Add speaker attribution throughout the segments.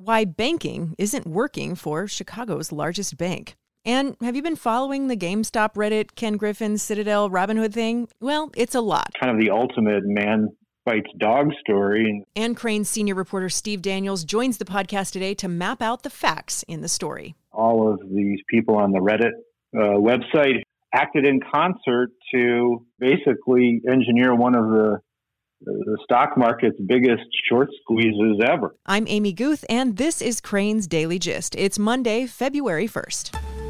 Speaker 1: why banking isn't working for Chicago's largest bank. And have you been following the GameStop Reddit, Ken Griffin, Citadel, Robinhood thing? Well, it's a lot.
Speaker 2: Kind of the ultimate man fights dog story.
Speaker 1: Ann Crain's senior reporter Steve Daniels joins the podcast today to map out the facts in the story.
Speaker 2: All of these people on the Reddit uh, website acted in concert to basically engineer one of the the stock market's biggest short squeezes ever.
Speaker 1: I'm Amy Guth, and this is Crain's Daily Gist. It's Monday, February 1st.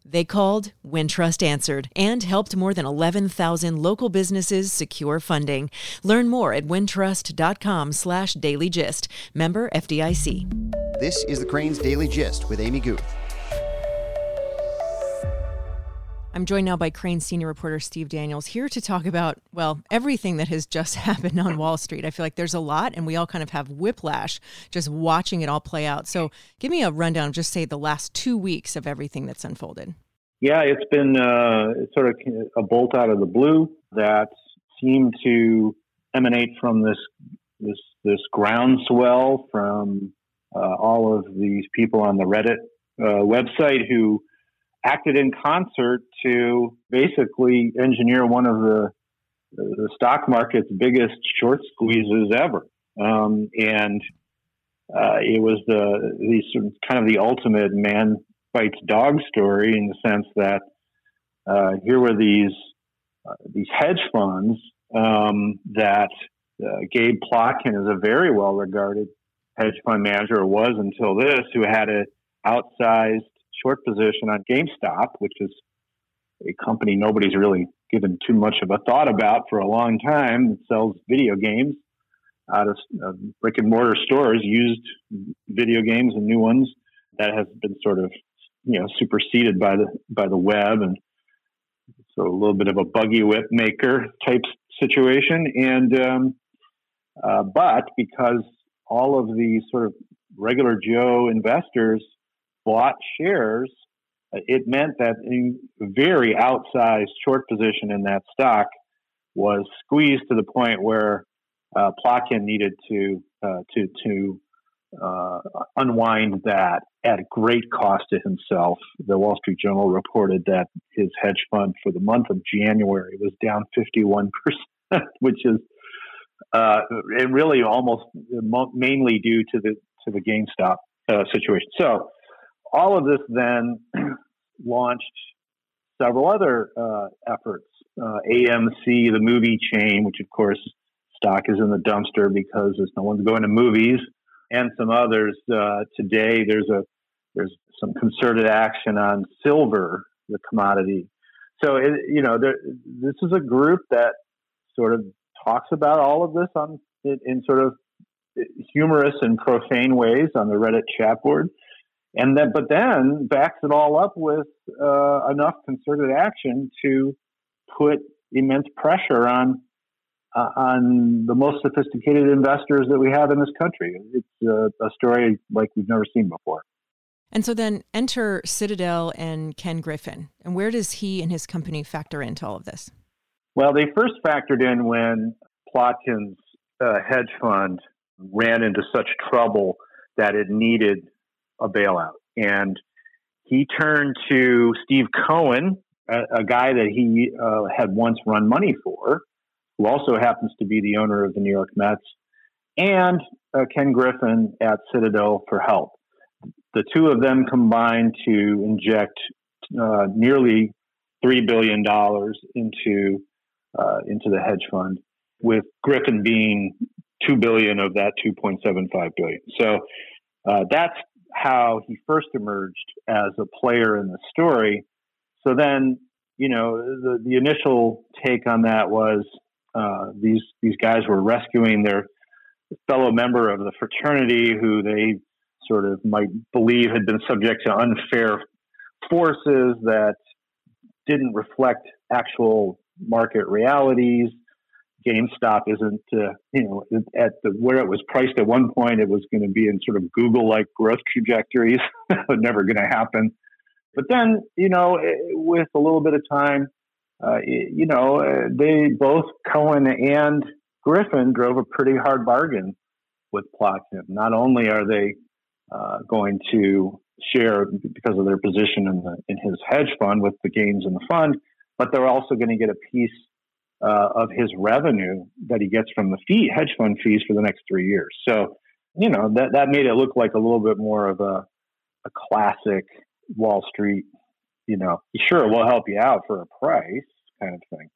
Speaker 1: They called, Wintrust answered, and helped more than 11,000 local businesses secure funding. Learn more at wintrust.com slash dailygist. Member FDIC.
Speaker 3: This is the Crain's Daily Gist with Amy Guth.
Speaker 1: I'm joined now by Crain senior reporter Steve Daniels here to talk about, well, everything that has just happened on Wall Street. I feel like there's a lot, and we all kind of have whiplash just watching it all play out. So give me a rundown of just say the last two weeks of everything that's unfolded.
Speaker 2: Yeah, it's been uh, sort of a bolt out of the blue that seemed to emanate from this this this groundswell from uh, all of these people on the Reddit uh, website who acted in concert to basically engineer one of the the stock market's biggest short squeezes ever. Um, and uh, it was the these kind of the ultimate man fights dog story in the sense that uh, here were these uh, these hedge funds um, that uh, Gabe Plotkin is a very well regarded hedge fund manager, or was until this, who had an outsized short position on GameStop, which is a company nobody's really given too much of a thought about for a long time. It sells video games out of uh, brick and mortar stores, used video games and new ones. That has been sort of you know superseded by the by the web and so a little bit of a buggy whip maker type situation. And um, uh, but because all of the sort of regular Joe investors bought shares, it meant that a very outsized short position in that stock was squeezed to the point where uh, Plotkin needed to uh, to to uh, unwind that at great cost to himself. The Wall Street Journal reported that his hedge fund for the month of January was down 51%, which is uh, and really almost mainly due to the to the GameStop uh, situation. So all of this then launched several other uh, efforts. Uh, AMC, the movie chain, which of course stock is in the dumpster because there's no one's going to movies, and some others. Uh, today, there's a there's some concerted action on silver, the commodity. So it, you know, there, this is a group that sort of talks about all of this on in, in sort of humorous and profane ways on the Reddit chat board and then but then backs it all up with uh, enough concerted action to put immense pressure on uh, on the most sophisticated investors that we have in this country. It's uh, a story like we've never seen before.
Speaker 1: And so then enter Citadel and Ken Griffin. And where does he and his company factor into all of this?
Speaker 2: Well, they first factored in when Plotkin's uh, hedge fund ran into such trouble that it needed a bailout. And he turned to Steve Cohen, a, a guy that he uh, had once run money for, who also happens to be the owner of the New York Mets, and uh, Ken Griffin at Citadel for help. The two of them combined to inject uh, nearly three billion dollars into uh, into the hedge fund, with Griffin being two billion of that two point seven five billion. So uh, that's how he first emerged as a player in the story. So then, you know, the, the initial take on that was uh, these these guys were rescuing their fellow member of the fraternity who they sort of might believe had been subject to unfair forces that didn't reflect actual market realities. GameStop isn't, uh, you know, at the where it was priced at one point, it was going to be in sort of Google-like growth trajectories. never going to happen. But then, you know, eh, with a little bit of time, uh, you know, uh, they both Cohen and Griffin drove a pretty hard bargain with Plotkin. Not only are they uh, going to share because of their position in the in his hedge fund with the gains in the fund, but they're also going to get a piece uh, of his revenue that he gets from the fee hedge fund fees for the next three years. So, you know, that that made it look like a little bit more of a a classic Wall Street. You know, sure, we'll help you out for a price kind of thing.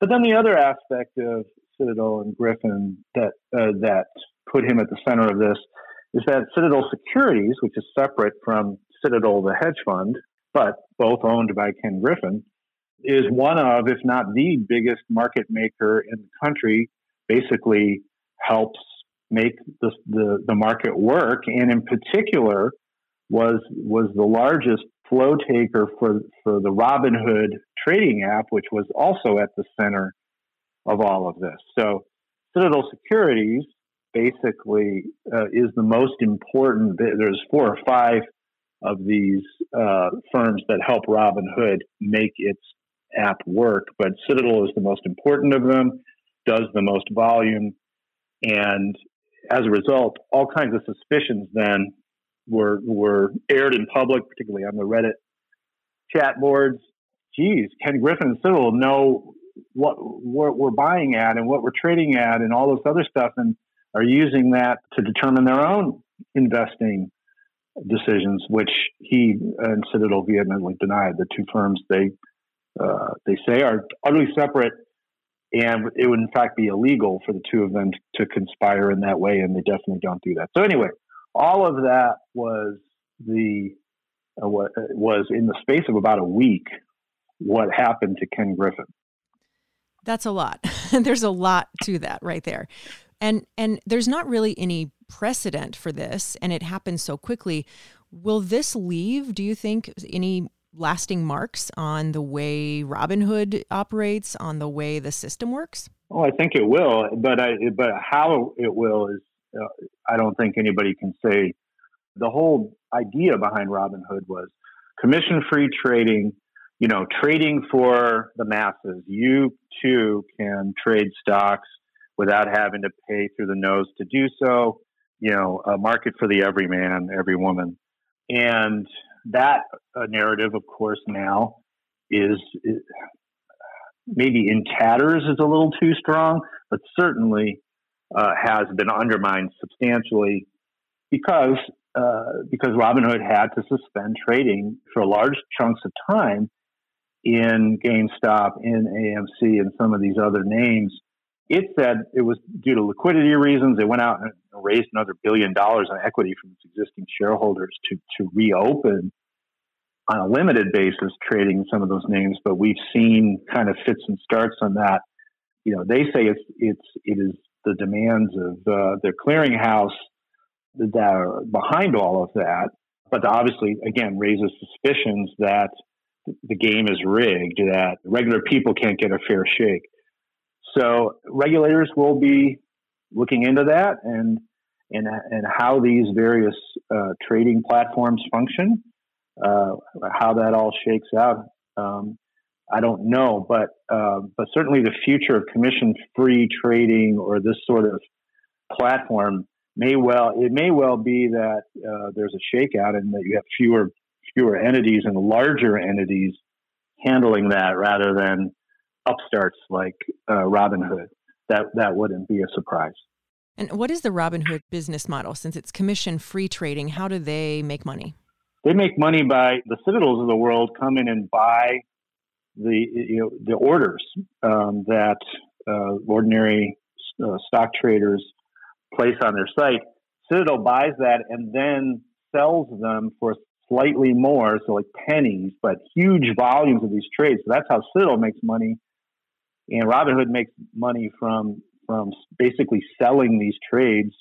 Speaker 2: But then the other aspect of Citadel and Griffin that uh, that put him at the center of this is that Citadel Securities, which is separate from Citadel, the hedge fund, but both owned by Ken Griffin, is one of, if not the biggest market maker in the country. Basically, helps make the, the, the market work, and in particular, was was the largest flow taker for for the Robinhood trading app, which was also at the center of all of this. So, Citadel Securities basically uh, is the most important. There's four or five of these uh, firms that help Robinhood make its app work, but Citadel is the most important of them, does the most volume, and as a result, all kinds of suspicions then were were aired in public, particularly on the Reddit chat boards. Geez, Ken Griffin and Citadel know what, what we're buying at and what we're trading at and all this other stuff, and are using that to determine their own investing decisions, which he and Citadel vehemently denied. The two firms they uh, they say are utterly separate, and it would in fact be illegal for the two of them to, conspire in that way, and they definitely don't do that. So anyway, all of that was the uh, what uh, was in the space of about a week what happened to Ken Griffin.
Speaker 1: That's a lot. There's a lot to that right there. And and there's not really any precedent for this and it happens so quickly. Will this leave, do you think, any lasting marks on the way Robinhood operates, on the way the system works?
Speaker 2: Oh, I think it will, but I, but how it will is uh, I don't think anybody can say. The whole idea behind Robinhood was commission-free trading. You know, trading for the masses. You too can trade stocks without having to pay through the nose to do so. You know, a market for the everyman, every woman, and that uh, narrative, of course, now is, is, maybe in tatters is a little too strong, but certainly uh, has been undermined substantially because uh, because Robinhood had to suspend trading for large chunks of time in GameStop, in AMC, and some of these other names. It said it was due to liquidity reasons. It went out and raised another billion dollars in equity from its existing shareholders to to reopen on a limited basis trading some of those names. But we've seen kind of fits and starts on that. You know, they say it's it's it is the demands of uh, their clearinghouse that are behind all of that. But obviously, again, raises suspicions that the game is rigged, that regular people can't get a fair shake. So regulators will be looking into that and and and how these various uh, trading platforms function, uh, how that all shakes out. Um, I don't know, but uh, but certainly the future of commission-free trading or this sort of platform may well it may well be that uh, there's a shakeout and that you have fewer fewer entities and larger entities handling that rather than upstarts like uh, Robinhood. That that wouldn't be a surprise.
Speaker 1: And what is the Robinhood business model? Since it's commission-free trading, how do they make money?
Speaker 2: They make money by the citadels of the world come in and buy the you know, the orders um, that uh, ordinary uh, stock traders place on their site. Citadel buys that and then sells them for slightly more, so like pennies, but huge volumes of these trades. So that's how Citadel makes money, and Robinhood makes money from from basically selling these trades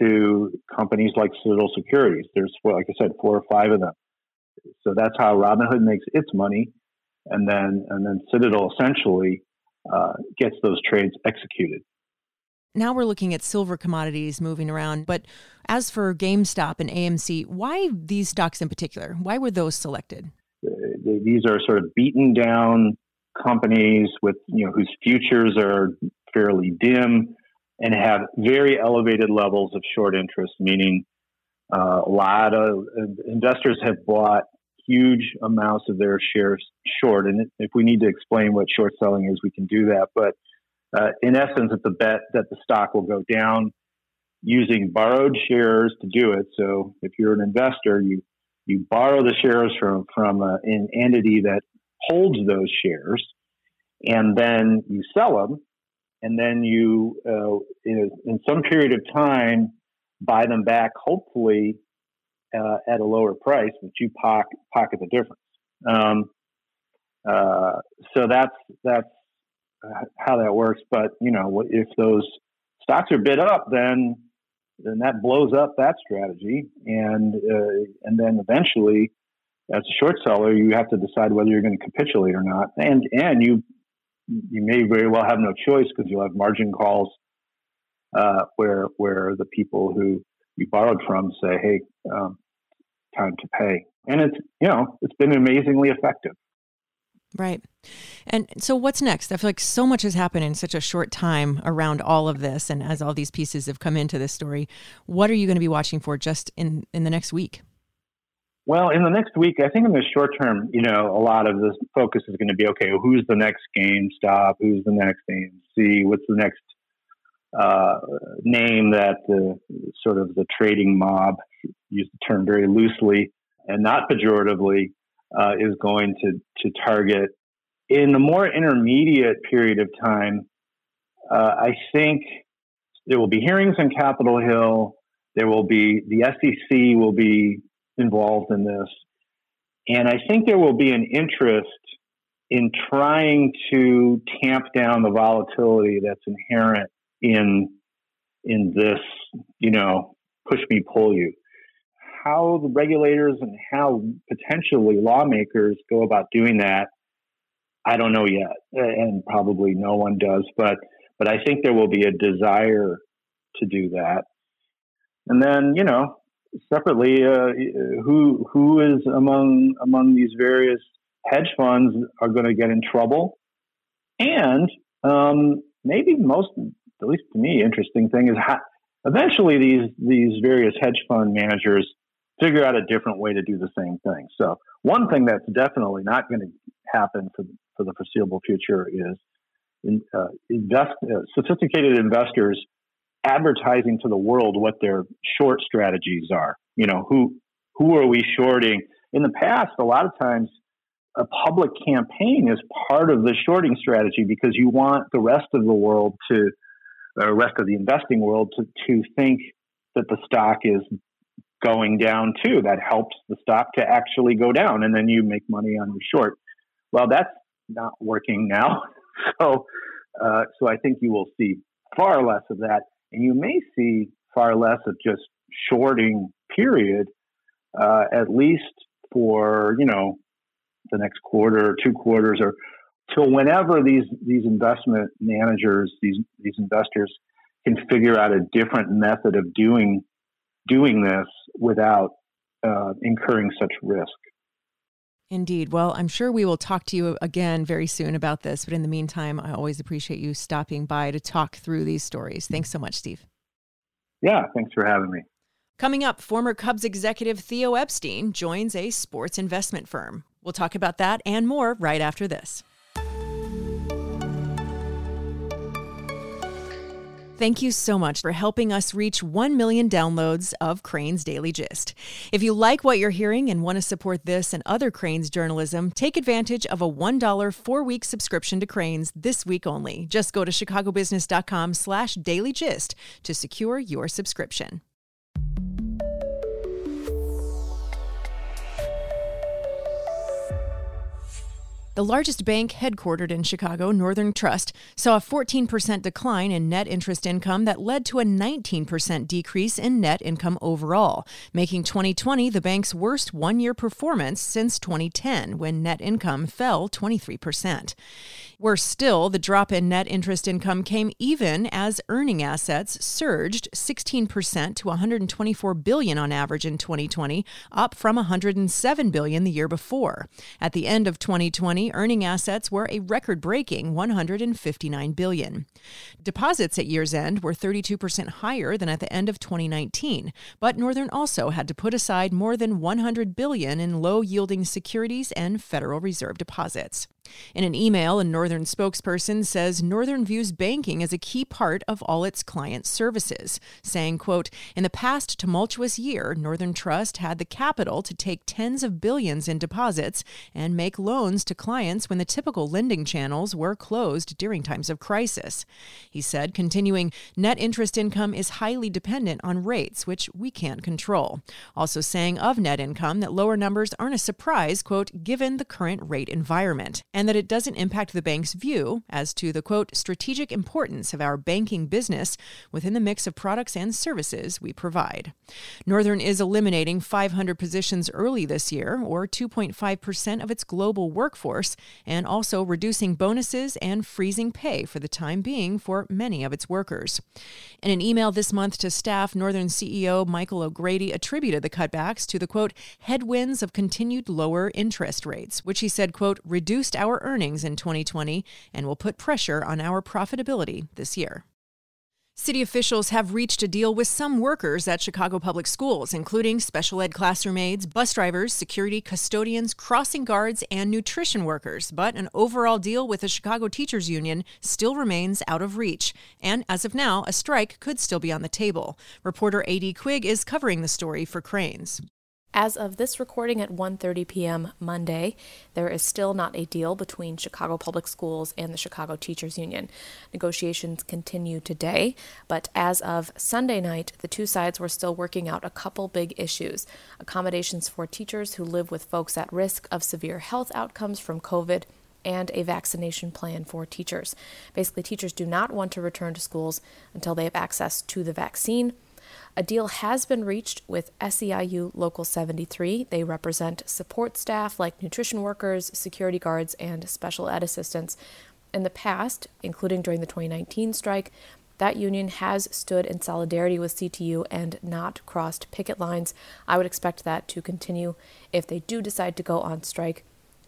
Speaker 2: to companies like Citadel Securities. There's, like I said, four or five of them. So that's how Robinhood makes its money, and then and then Citadel essentially uh, gets those trades executed.
Speaker 1: Now we're looking at silver commodities moving around, but as for GameStop and AMC, why these stocks in particular? Why were those selected?
Speaker 2: Uh, these are sort of beaten down companies with you know whose futures are fairly dim and have very elevated levels of short interest, meaning uh, a lot of investors have bought huge amounts of their shares short. And if we need to explain what short selling is, we can do that. But uh, in essence, it's a bet that the stock will go down using borrowed shares to do it. So if you're an investor, you you borrow the shares from from a, an entity that holds those shares, and then you sell them, and then you uh, in, in some period of time buy them back, hopefully uh, at a lower price, but you pocket, pocket the difference. Um, uh, so that's that's how that works. But you know, if those stocks are bid up, then then that blows up that strategy, and uh, and then eventually, as a short seller, you have to decide whether you're going to capitulate or not, and and you you may very well have no choice because you'll have margin calls uh, where where the people who you borrowed from say, "Hey, um, time to pay," and it's you know it's been amazingly effective.
Speaker 1: Right. And so what's next? I feel like so much has happened in such a short time around all of this and as all these pieces have come into this story. What are you going to be watching for just in in the next week?
Speaker 2: Well, in the next week, I think in the short term, you know, a lot of the focus is going to be okay, who's the next GameStop? Who's the next AMC? What's the next uh, name that the sort of the trading mob, use the term very loosely and not pejoratively, uh, is going to, to target. In the more intermediate period of time, uh, I think there will be hearings on Capitol Hill. There will be the SEC will be involved in this, and I think there will be an interest in trying to tamp down the volatility that's inherent in in this, you know, push me, pull you. How the regulators and how potentially lawmakers go about doing that, I don't know yet, and probably no one does. But but I think there will be a desire to do that. And then you know, separately, uh, who who is among among these various hedge funds are going to get in trouble, and um, maybe most at least to me, interesting thing is how eventually these these various hedge fund managers figure out a different way to do the same thing. So one thing that's definitely not going to happen for for the foreseeable future is in, uh, invest uh, sophisticated investors advertising to the world what their short strategies are. You know, who who are we shorting? In the past, a lot of times a public campaign is part of the shorting strategy because you want the rest of the world to the rest of the investing world to, to think that the stock is going down too. That helps the stock to actually go down, and then you make money on your short. Well, that's not working now. So, uh, so I think you will see far less of that, and you may see far less of just shorting. Period. Uh, at least for you know the next quarter or two quarters or till whenever these these investment managers, these these investors can figure out a different method of doing doing this without uh, incurring such risk.
Speaker 1: Indeed. Well, I'm sure we will talk to you again very soon about this. But in the meantime, I always appreciate you stopping by to talk through these stories. Thanks so much, Steve.
Speaker 2: Yeah, thanks for having me.
Speaker 1: Coming up, former Cubs executive Theo Epstein joins a sports investment firm. We'll talk about that and more right after this. Thank you so much for helping us reach 1 million downloads of Crain's Daily Gist. If you like what you're hearing and want to support this and other Crain's journalism, take advantage of a $1 four-week subscription to Crain's this week only. Just go to chicagobusiness.com slash dailygist to secure your subscription. The largest bank headquartered in Chicago, Northern Trust, saw a 14% decline in net interest income that led to a 19% decrease in net income overall, making 2020 the bank's worst one year performance since 2010, when net income fell 23%. Worse still, the drop in net interest income came even as earning assets surged 16% to 124 billion on average in 2020, up from 107 billion the year before. At the end of 2020, earning assets were a record-breaking 159 billion. Deposits at year's end were 32% higher than at the end of 2019, but Northern also had to put aside more than 100 billion in low-yielding securities and Federal Reserve deposits. In an email, a Northern spokesperson says Northern views banking as a key part of all its client services, saying, quote, "In the past tumultuous year, Northern Trust had the capital to take tens of billions in deposits and make loans to clients when the typical lending channels were closed during times of crisis." He said, continuing, "Net interest income is highly dependent on rates, which we can't control." Also saying of net income that lower numbers aren't a surprise, quote, given the current rate environment and that it doesn't impact the bank's view as to the quote strategic importance of our banking business within the mix of products and services we provide. Northern is eliminating 500 positions early this year, or 2.5% of its global workforce, and also reducing bonuses and freezing pay for the time being for many of its workers. In an email this month to staff, Northern CEO Michael O'Grady attributed the cutbacks to the quote headwinds of continued lower interest rates, which he said quote reduced our earnings in 2020 and will put pressure on our profitability this year. City officials have reached a deal with some workers at Chicago Public Schools, including special ed classroom aides, bus drivers, security custodians, crossing guards, and nutrition workers. But an overall deal with the Chicago Teachers Union still remains out of reach. And as of now, a strike could still be on the table. Reporter A.D. Quig is covering the story for Crain's.
Speaker 4: As of this recording at 1:30 p.m. Monday, there is still not a deal between Chicago Public Schools and the Chicago Teachers Union. Negotiations continue today, but as of Sunday night, the two sides were still working out a couple big issues: accommodations for teachers who live with folks at risk of severe health outcomes from COVID and a vaccination plan for teachers. Basically, teachers do not want to return to schools until they have access to the vaccine. A deal has been reached with SEIU Local 73. They represent support staff like nutrition workers, security guards, and special ed assistants. In the past, including during the 2019 strike, that union has stood in solidarity with CTU and not crossed picket lines. I would expect that to continue if they do decide to go on strike.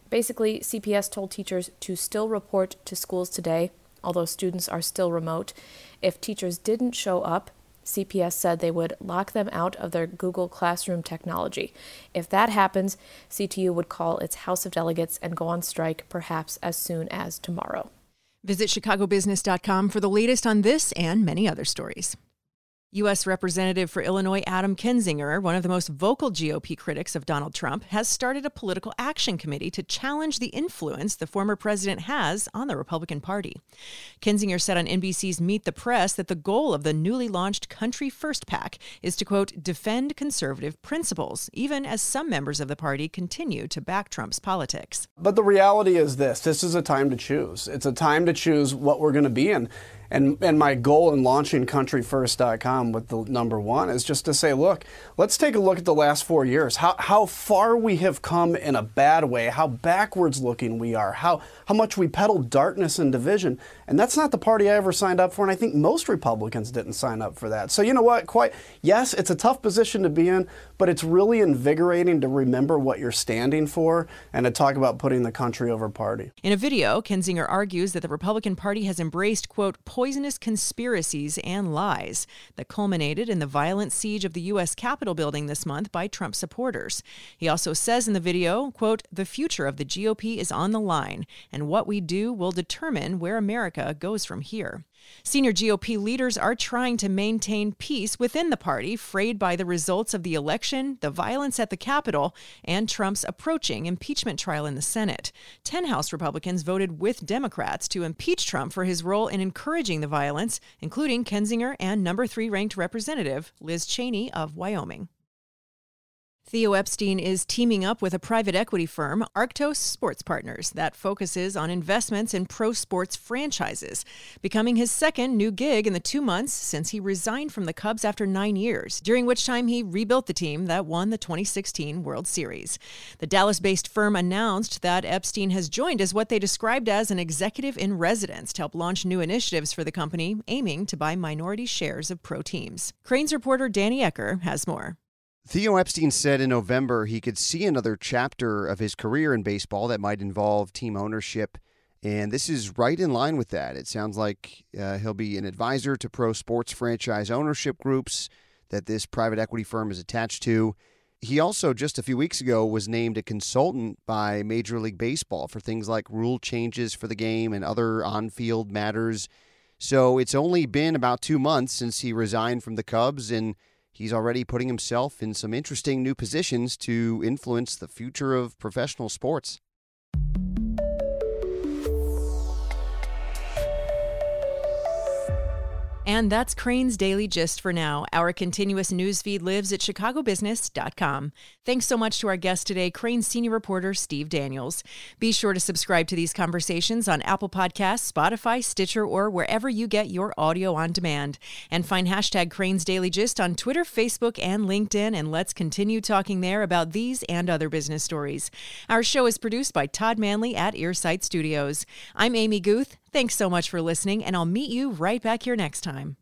Speaker 4: Basically, CPS told teachers to still report to schools today, although students are still remote. If teachers didn't show up, CPS said they would lock them out of their Google Classroom technology. If that happens, CTU would call its House of Delegates and go on strike perhaps as soon as tomorrow.
Speaker 1: Visit chicagobusiness.com for the latest on this and many other stories. U.S. Representative for Illinois Adam Kinzinger, one of the most vocal GOP critics of Donald Trump, has started a political action committee to challenge the influence the former president has on the Republican Party. Kinzinger said on NBC's Meet the Press that the goal of the newly launched Country First PAC is to, quote, defend conservative principles, even as some members of the party continue to back Trump's politics.
Speaker 5: But the reality is this this is a time to choose. It's a time to choose what we're going to be in. And, and my goal in launching countryfirst.com with the number one is just to say, look, let's take a look at the last four years, how, how far we have come in a bad way, how backwards looking we are, how, how much we peddle darkness and division. And that's not the party I ever signed up for. And I think most Republicans didn't sign up for that. So, you know what? Quite, yes, it's a tough position to be in, but it's really invigorating to remember what you're standing for and to talk about putting the country over party.
Speaker 1: In a video, Kinzinger argues that the Republican Party has embraced, quote, poisonous conspiracies and lies that culminated in the violent siege of the U.S. Capitol building this month by Trump supporters. He also says in the video, quote, the future of the GOP is on the line, and what we do will determine where America goes from here. Senior GOP leaders are trying to maintain peace within the party, frayed by the results of the election, the violence at the Capitol, and Trump's approaching impeachment trial in the Senate. Ten House Republicans voted with Democrats to impeach Trump for his role in encouraging the violence, including Kinzinger and number three ranked Representative Liz Cheney of Wyoming. Theo Epstein is teaming up with a private equity firm, Arctos Sports Partners, that focuses on investments in pro sports franchises, becoming his second new gig in the two months since he resigned from the Cubs after nine years, during which time he rebuilt the team that won the 2016 World Series. The Dallas based firm announced that Epstein has joined as what they described as an executive in residence to help launch new initiatives for the company, aiming to buy minority shares of pro teams. Crain's reporter Danny Ecker has more.
Speaker 3: Theo Epstein said in November he could see another chapter of his career in baseball that might involve team ownership. And this is right in line with that. It sounds like uh, he'll be an advisor to pro sports franchise ownership groups that this private equity firm is attached to. He also, just a few weeks ago, was named a consultant by Major League Baseball for things like rule changes for the game and other on field matters. So it's only been about two months since he resigned from the Cubs, and he's already putting himself in some interesting new positions to influence the future of professional sports.
Speaker 1: And that's Crain's Daily Gist for now. Our continuous news feed lives at chicagobusiness.com. Thanks so much to our guest today, Crain's senior reporter, Steve Daniels. Be sure to subscribe to these conversations on Apple Podcasts, Spotify, Stitcher, or wherever you get your audio on demand. And find hashtag Crain's Daily Gist on Twitter, Facebook, and LinkedIn. And let's continue talking there about these and other business stories. Our show is produced by Todd Manley at Earsight Studios. I'm Amy Guth. Thanks so much for listening, and I'll meet you right back here next time.